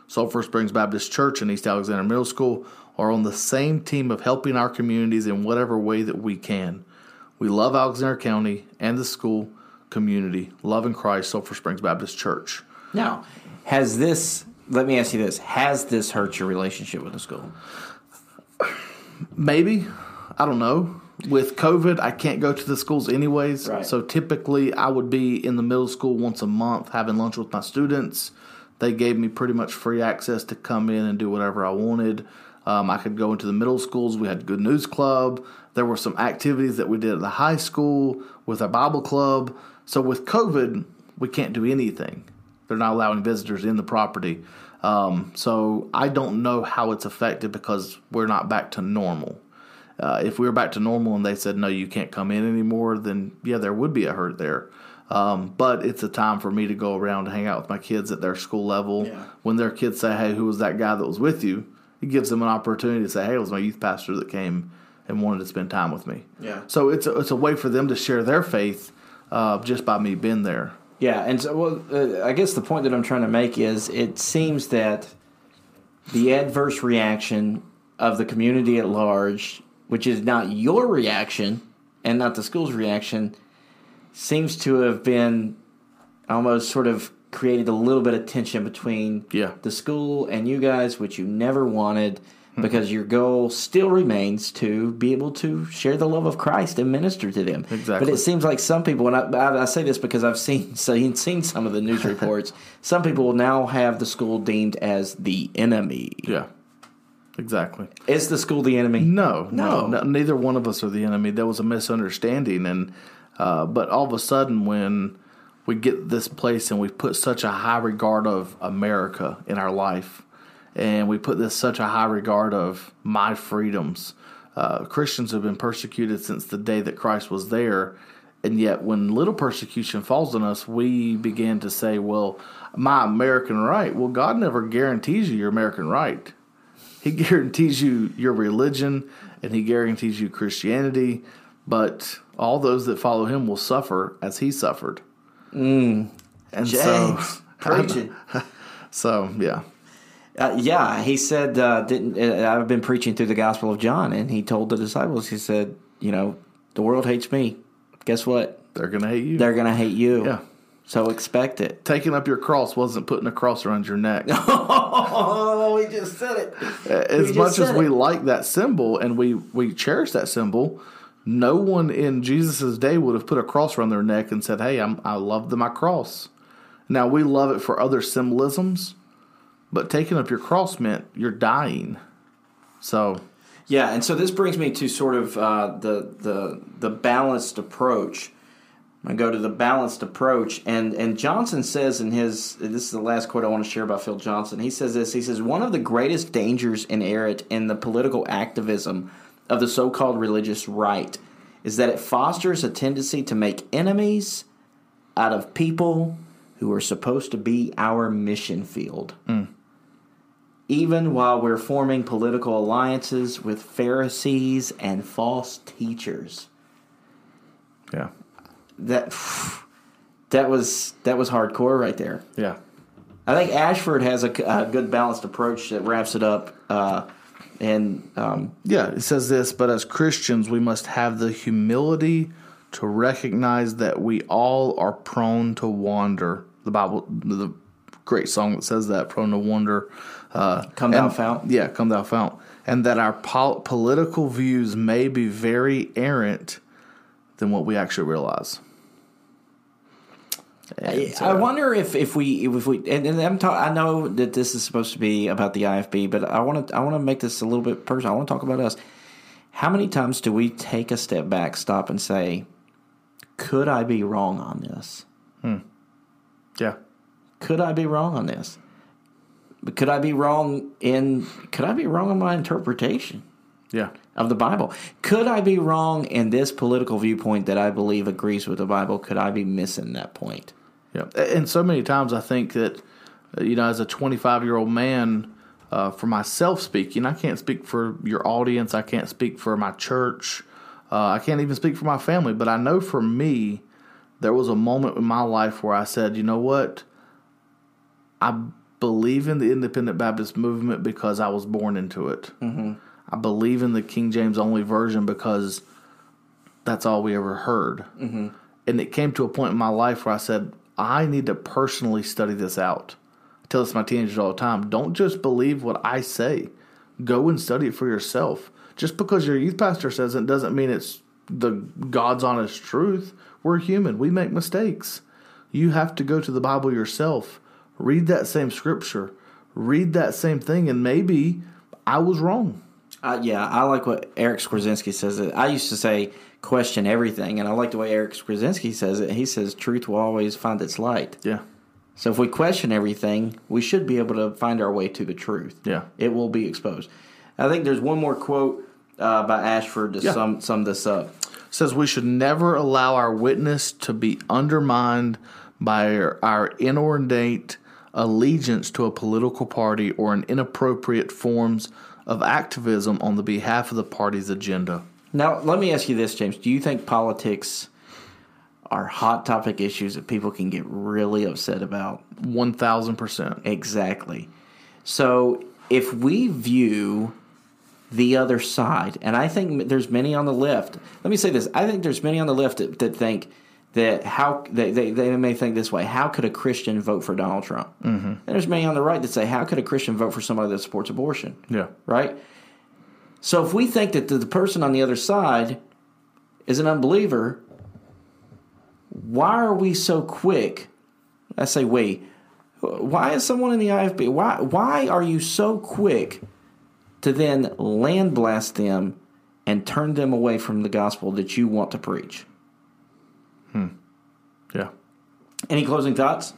Sulphur Springs Baptist Church and East Alexander Middle School are on the same team of helping our communities in whatever way that we can. We love Alexander County and the school community. Love in Christ, Sulphur Springs Baptist Church. Now, has this let me ask you this: Has this hurt your relationship with the school? Maybe. I don't know. With COVID, I can't go to the schools anyways. Right. So typically, I would be in the middle school once a month having lunch with my students. They gave me pretty much free access to come in and do whatever I wanted. Um, I could go into the middle schools. We had Good News Club. There were some activities that we did at the high school with our Bible club. So with COVID, we can't do anything. They're not allowing visitors in the property. Um, so I don't know how it's affected because we're not back to normal. Uh, if we were back to normal and they said no, you can't come in anymore, then yeah, there would be a hurt there. Um, but it's a time for me to go around and hang out with my kids at their school level. Yeah. When their kids say, "Hey, who was that guy that was with you?" It gives them an opportunity to say, "Hey, it was my youth pastor that came and wanted to spend time with me." Yeah. So it's a, it's a way for them to share their faith uh, just by me being there. Yeah, and so well, uh, I guess the point that I'm trying to make is it seems that the adverse reaction of the community at large, which is not your reaction and not the school's reaction, seems to have been almost sort of created a little bit of tension between Yeah. the school and you guys, which you never wanted. Because your goal still remains to be able to share the love of Christ and minister to them. Exactly. But it seems like some people, and I, I, say this because I've seen seen, seen some of the news reports. some people now have the school deemed as the enemy. Yeah. Exactly. Is the school the enemy? No, No. no, no, neither one of us are the enemy. There was a misunderstanding, and uh, but all of a sudden, when we get this place and we put such a high regard of America in our life, and we put this such a high regard of my freedoms, uh, Christians have been persecuted since the day that Christ was there. And yet, when little persecution falls on us, we begin to say, Well, my American right. Well, God never guarantees you your American right. He guarantees you your religion and he guarantees you Christianity, but all those that follow him will suffer as he suffered. Mm. And James, preaching. so, so yeah, Uh, yeah, he said, uh, "Didn't uh, I've been preaching through the Gospel of John?" And he told the disciples, he said, "You know, the world hates me. Guess what? they're gonna hate you. They're gonna hate you. Yeah. So expect it." Taking up your cross wasn't putting a cross around your neck. Oh, we just said it. as much as said we it. like that symbol and we we cherish that symbol, no one in Jesus' day would have put a cross around their neck and said, "Hey, I'm, I love the, my cross." Now we love it for other symbolisms, but taking up your cross meant you're dying. So Yeah, and so this brings me to sort of uh, the the the balanced approach. I go to the balanced approach, and and Johnson says in his this is the last quote I want to share about Phil Johnson. He says this. He says one of the greatest dangers inherent in the political activism of the so-called religious right is that it fosters a tendency to make enemies out of people who are supposed to be our mission field even while we're forming political alliances with Pharisees and false teachers. yeah, That that was that was hardcore right there. yeah, I think Ashford has a, a good balanced approach that wraps it up. Uh, and um, yeah. It says this, but as Christians, we must have the humility to recognize that we all are prone to wander. The Bible, the great song that says that, prone to wander. Uh, Come thou and- fount. Yeah, come thou fount. And that our pol- political views may be very errant than what we actually realize. I, I wonder if, if we if we and, and I'm ta- I know that this is supposed to be about the IFB, but I want to I want to make this a little bit personal. I want to talk about us. How many times do we take a step back, stop, and say, "Could I be wrong on this? yeah, Could I be wrong on this? But Could I be wrong in? Could I be wrong in my interpretation?" yeah, of the Bible. Could I be wrong in this political viewpoint that I believe agrees with the Bible? Could I be missing that point? yeah. And so many times I think that, uh, you know, as a 25 year old man, uh, for myself speaking, I can't speak for your audience. I can't speak for my church. Uh, I can't even speak for my family. But I know for me, there was a moment in my life where I said, you know what? I believe in the independent Baptist movement because I was born into it. Mm-hmm. I believe in the King James only version because that's all we ever heard. Mm-hmm. And it came to a point in my life where I said, I need to personally study this out. I tell this to my teenagers all the time don't just believe what I say, go and study it for yourself. Just because your youth pastor says it doesn't mean it's the God's honest truth. We're human. We make mistakes. You have to go to the Bible yourself, read that same scripture, read that same thing, and maybe I was wrong. Uh, yeah, I like what Eric Skwarczynski says. It. I used to say question everything, and I like the way Eric Skwarczynski says it. He says truth will always find its light. Yeah. So if we question everything, we should be able to find our way to the truth. Yeah. It will be exposed. I think there's one more quote uh, by Ashford to Yeah. sum sum this up. says we should never allow our witness to be undermined by our, our inordinate allegiance to a political party or an inappropriate forms of activism on the behalf of the party's agenda. Now, let me ask you this, James. Do you think politics are hot topic issues that people can get really upset about? 1000%. Exactly. So if we view the other side, and I think there's many on the left. Let me say this: I think there's many on the left that, that think that how they, they, they may think this way: How could a Christian vote for Donald Trump? Mm-hmm. And there's many on the right that say: How could a Christian vote for somebody that supports abortion? Yeah. Right. So if we think that the, the person on the other side is an unbeliever, why are we so quick? I say we. Why is someone in the IFB? Why why are you so quick to then land blast them and turn them away from the gospel that you want to preach? Yeah. Any closing thoughts?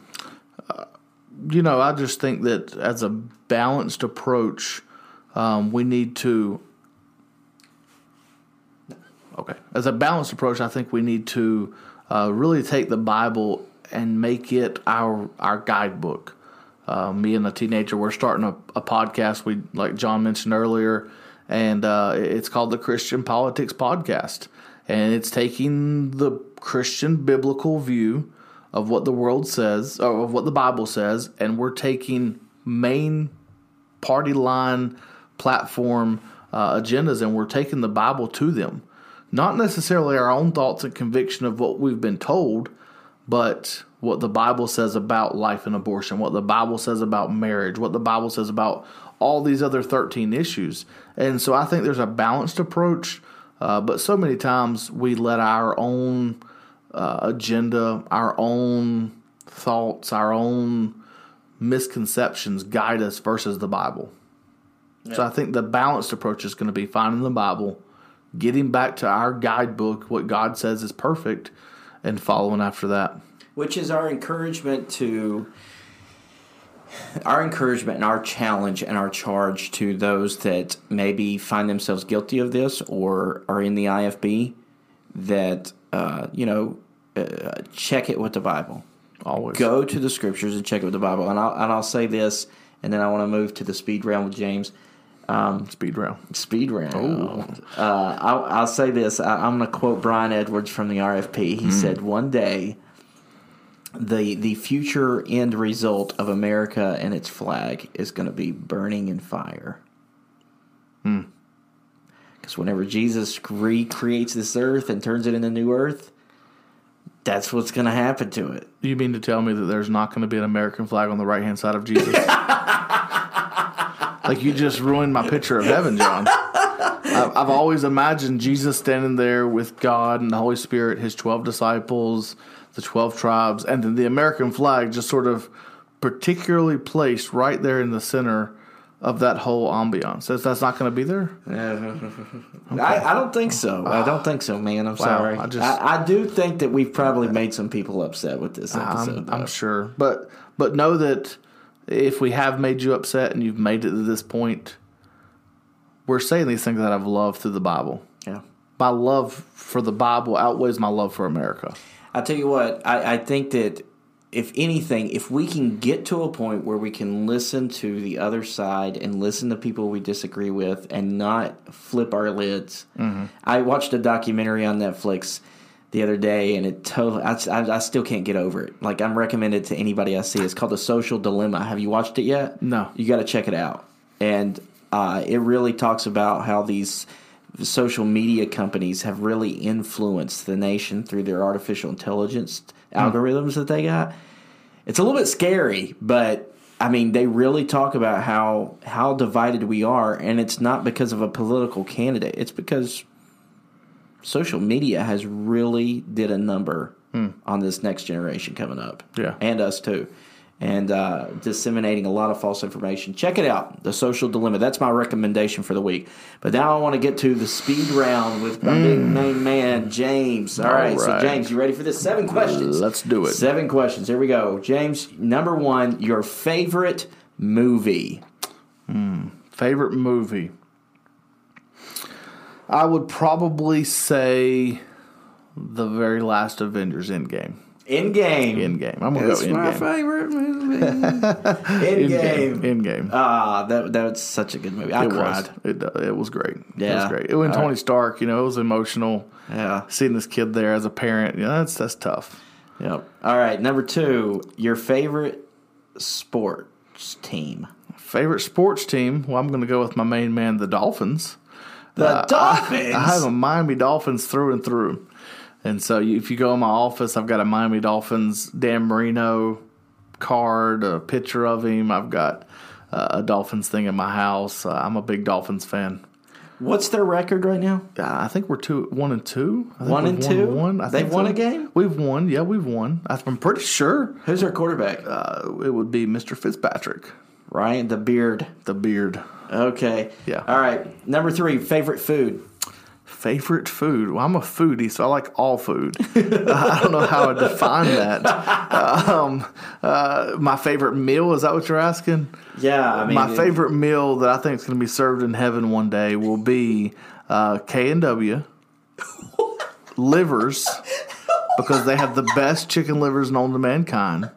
you know, I just think that as a balanced approach, um, we need to. Okay, as a balanced approach, I think we need to uh, really take the Bible and make it our our guidebook. Uh, me and a teenager, we're starting a, a podcast. We like John mentioned earlier, and uh, it's called the Christian Politics Podcast, and it's taking the Christian biblical view of what the world says, or of what the Bible says, and we're taking main party line platform uh, agendas and we're taking the Bible to them. Not necessarily our own thoughts and conviction of what we've been told, but what the Bible says about life and abortion, what the Bible says about marriage, what the Bible says about all these other 13 issues. And so I think there's a balanced approach, uh, but so many times we let our own uh, agenda, our own thoughts, our own misconceptions guide us versus the Bible. So I think the balanced approach is going to be finding the Bible, getting back to our guidebook, what God says is perfect, and following after that. Which is our encouragement to our encouragement and our challenge and our charge to those that maybe find themselves guilty of this or are in the IFB that uh, you know uh, check it with the Bible. Always. Go to the scriptures and check it with the Bible. And I'll and I'll say this, and then I want to move to the speed round with James. Speed round. Speed round. Uh, I'll, I'll say this. I, I'm going to quote Brian Edwards from the RFP. He said, "One day, the the future end result of America and its flag is going to be burning in fire." Because whenever Jesus recreates this earth and turns it into new earth, that's what's going to happen to it. You mean to tell me that there's not going to be an American flag on the right hand side of Jesus? like you just ruined my picture of heaven, John. I've, I've always imagined Jesus standing there with God and the Holy Spirit, his 12 disciples, the 12 tribes, and then the American flag just sort of particularly placed right there in the center of that whole ambiance. Says that's not going to be there? I, I don't think so. I don't think so, man. I'm sorry. I I, just- I, do think that we've probably made some people upset with this episode. I'm. I'm sure. But but know that if we have made you upset and you've made it to this point, we're saying these things out of love through the Bible. yeah. My love for the Bible outweighs my love for America. I tell you what, I, I think that if anything, if we can get to a point where we can listen to the other side and listen to people we disagree with and not flip our lids. I watched a documentary on Netflix the other day and it totally, I, I, I still can't get over it. Like, I'm recommended to anybody I see. It's called The Social Dilemma. Have you watched it yet? No. You got to check it out. And uh, it really talks about how these social media companies have really influenced the nation through their artificial intelligence Hmm. algorithms that they got. It's a little bit scary, but I mean, they really talk about how how divided we are, and it's not because of a political candidate. It's because social media has really did a number hmm. on this next generation coming up. Yeah. and us too, and uh, disseminating a lot of false information. Check it out, the social dilemma. That's my recommendation for the week. But now I want to get to the speed round with my big main man James. All right, so. James, you ready for this? Seven questions. Let's do it. Seven questions. Here we go. James, number one, your favorite movie. Favorite movie? I would probably say the very last Avengers Endgame. Endgame. In game. I'm gonna That's go my Endgame. favorite movie. In game. Endgame. Ah, that that was such a good movie. I it cried. was. It, it was great. Yeah, It was great. It when All Tony right. Stark, you know, it was emotional. Yeah. Seeing this kid there as a parent, you know, that's that's tough. Yep. All right. Number two, your favorite sports team. Favorite sports team? Well, I'm going to go with my main man, the Dolphins. The Dolphins. I have a Miami Dolphins through and through. And so if you go in my office, I've got a Miami Dolphins Dan Marino card, a picture of him. I've got uh, a Dolphins thing in my house. Uh, I'm a big Dolphins fan. What's their record right now? Uh, I think we're two, one and two. I think One and two? One. I They've won so. a game? We've won. Yeah, we've won. I'm pretty sure Who's their quarterback? uh, it would be Mr. Fitzpatrick, Ryan the Beard. the beard. Okay. Yeah. All right. Number three, favorite food. Favorite food? Well, I'm a foodie, so I like all food. I don't know how to define that. Um, uh, my favorite meal is that what you're asking? Yeah, I mean, my it- favorite meal that I think is going to be served in heaven one day will be uh, K and W livers because they have the best chicken livers known to mankind.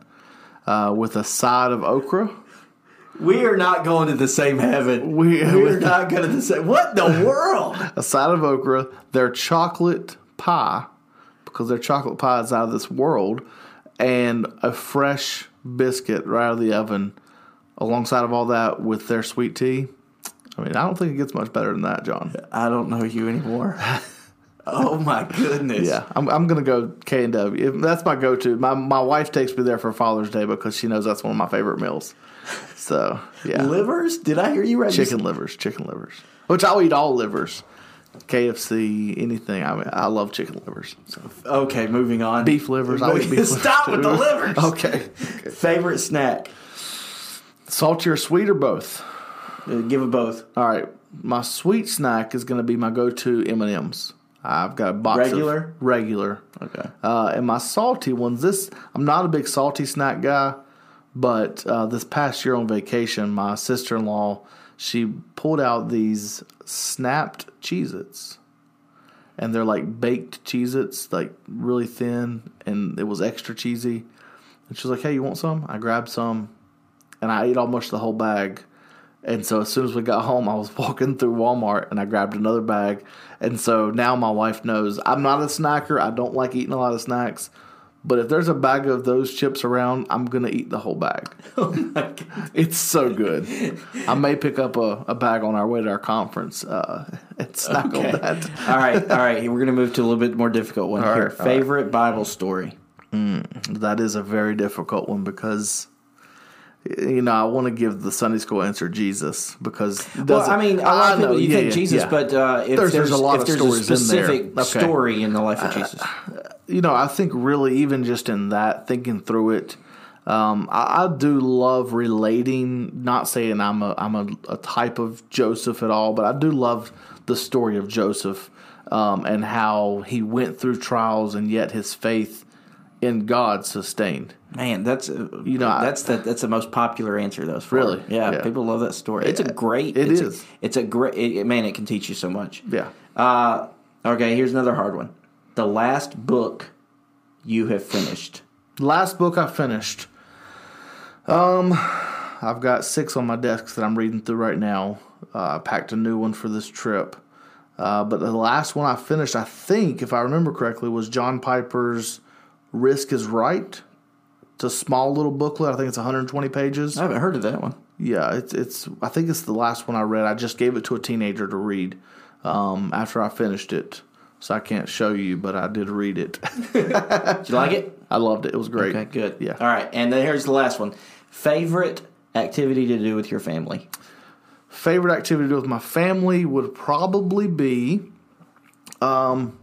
Uh, with a side of okra, We are not going to the same heaven. We- We're not going to the same. What in the world? a side of okra, their chocolate pie, because their chocolate pie is out of this world, and a fresh biscuit right out of the oven, alongside of all that with their sweet tea. I mean, I don't think it gets much better than that, John. I don't know you anymore. oh my goodness. Yeah, I'm, I'm gonna go K and W. That's my go-to. My my wife takes me there for Father's Day because she knows that's one of my favorite meals. So yeah, Livers? Did I hear you right? chicken livers, chicken livers, which I'll eat all livers. KFC, anything. I mean, I love chicken livers. So. Okay, moving on. Beef livers. I eat beef Stop livers with the livers. Okay. Favorite snack? Salty or sweet or both? Uh, Give it both. All right. My sweet snack is going to be my go-to M&Ms. I've got a box Regular? regular. Okay. Uh, and my salty ones. This I'm not a big salty snack guy, but uh, this past year on vacation, my sister-in-law she pulled out these snapped Cheez-Its. And they're like baked Cheez-Its, like really thin, and it was extra cheesy. And she was like, "Hey, you want some?" I grabbed some, and I ate almost the whole bag. And so as soon as we got home, I was walking through Walmart and I grabbed another bag. And so now my wife knows I'm not a snacker. I don't like eating a lot of snacks. But if there's a bag of those chips around, I'm going to eat the whole bag. It's so good. I may pick up a, a bag on our way to our conference uh, and snack Okay. on that. all right, all right. We're going to move to a little bit more difficult one All here. right, all right. Favorite Bible story? That is a very difficult one because. You know, I want to give the Sunday school answer Jesus because Well, I mean, a lot of people you yeah, think yeah, Jesus, yeah. but uh, if There's- there's, a lot of there's stories a in there. specific Okay. story in the life of Jesus, you know, I think really even just in that, thinking through it, um, I, I do love relating. Not saying I'm a I'm a, a type of Joseph at all, but I do love the story of Joseph um, and how he went through trials and yet his faith in God sustained. Man, that's uh, You know, that's the that's the most popular answer though. Really? Yeah, Yeah. people love that story. It's a great. It it's is. A, it's a great. It, man, it can teach you so much. Yeah. Uh, okay, here's another hard one. The last book you have finished. Last book I finished. Um, I've got six on my desk that I'm reading through right now. Uh, I packed a new one for this trip. Uh, but the last one I finished, I think, if I remember correctly, was John Piper's "Risk Is Right." It's a small little booklet. I think it's 120 pages. I haven't heard of that one. Yeah, it's it's. I think it's the last one I read. I just gave it to a teenager to read um, after I finished it, so I can't show you, but I did read it. Did you like it? I loved it. It was great. Okay, good. Yeah. All right, and then here's the last one. Favorite activity to do with your family? Favorite activity to do with my family would probably be. Um,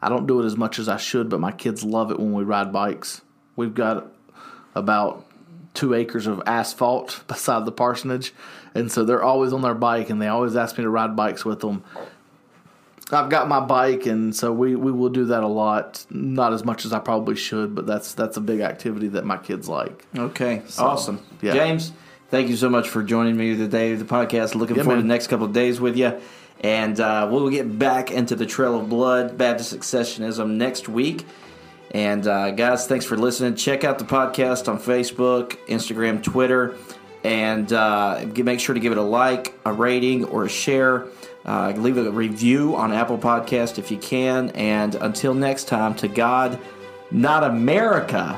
I don't do it as much as I should, but my kids love it when we ride bikes. We've got about two acres of asphalt beside the parsonage, and so they're always on their bike, and they always ask me to ride bikes with them. I've got my bike, and so we, we will do that a lot. Not as much as I probably should, but that's that's a big activity that my kids like. Okay, awesome. yeah. James, thank you so much for joining me today the podcast. Looking Yeah, forward to the next couple of days with you. And uh, we'll get back into the Trail of Blood, Baptist Successionism next week. And uh, guys, thanks for listening. Check out the podcast on Facebook, Instagram, Twitter, and uh, make sure to give it a like, a rating, or a share. Uh, leave a review on Apple Podcast if you can. And until next time, to God, not America,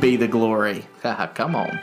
be the glory. Come on.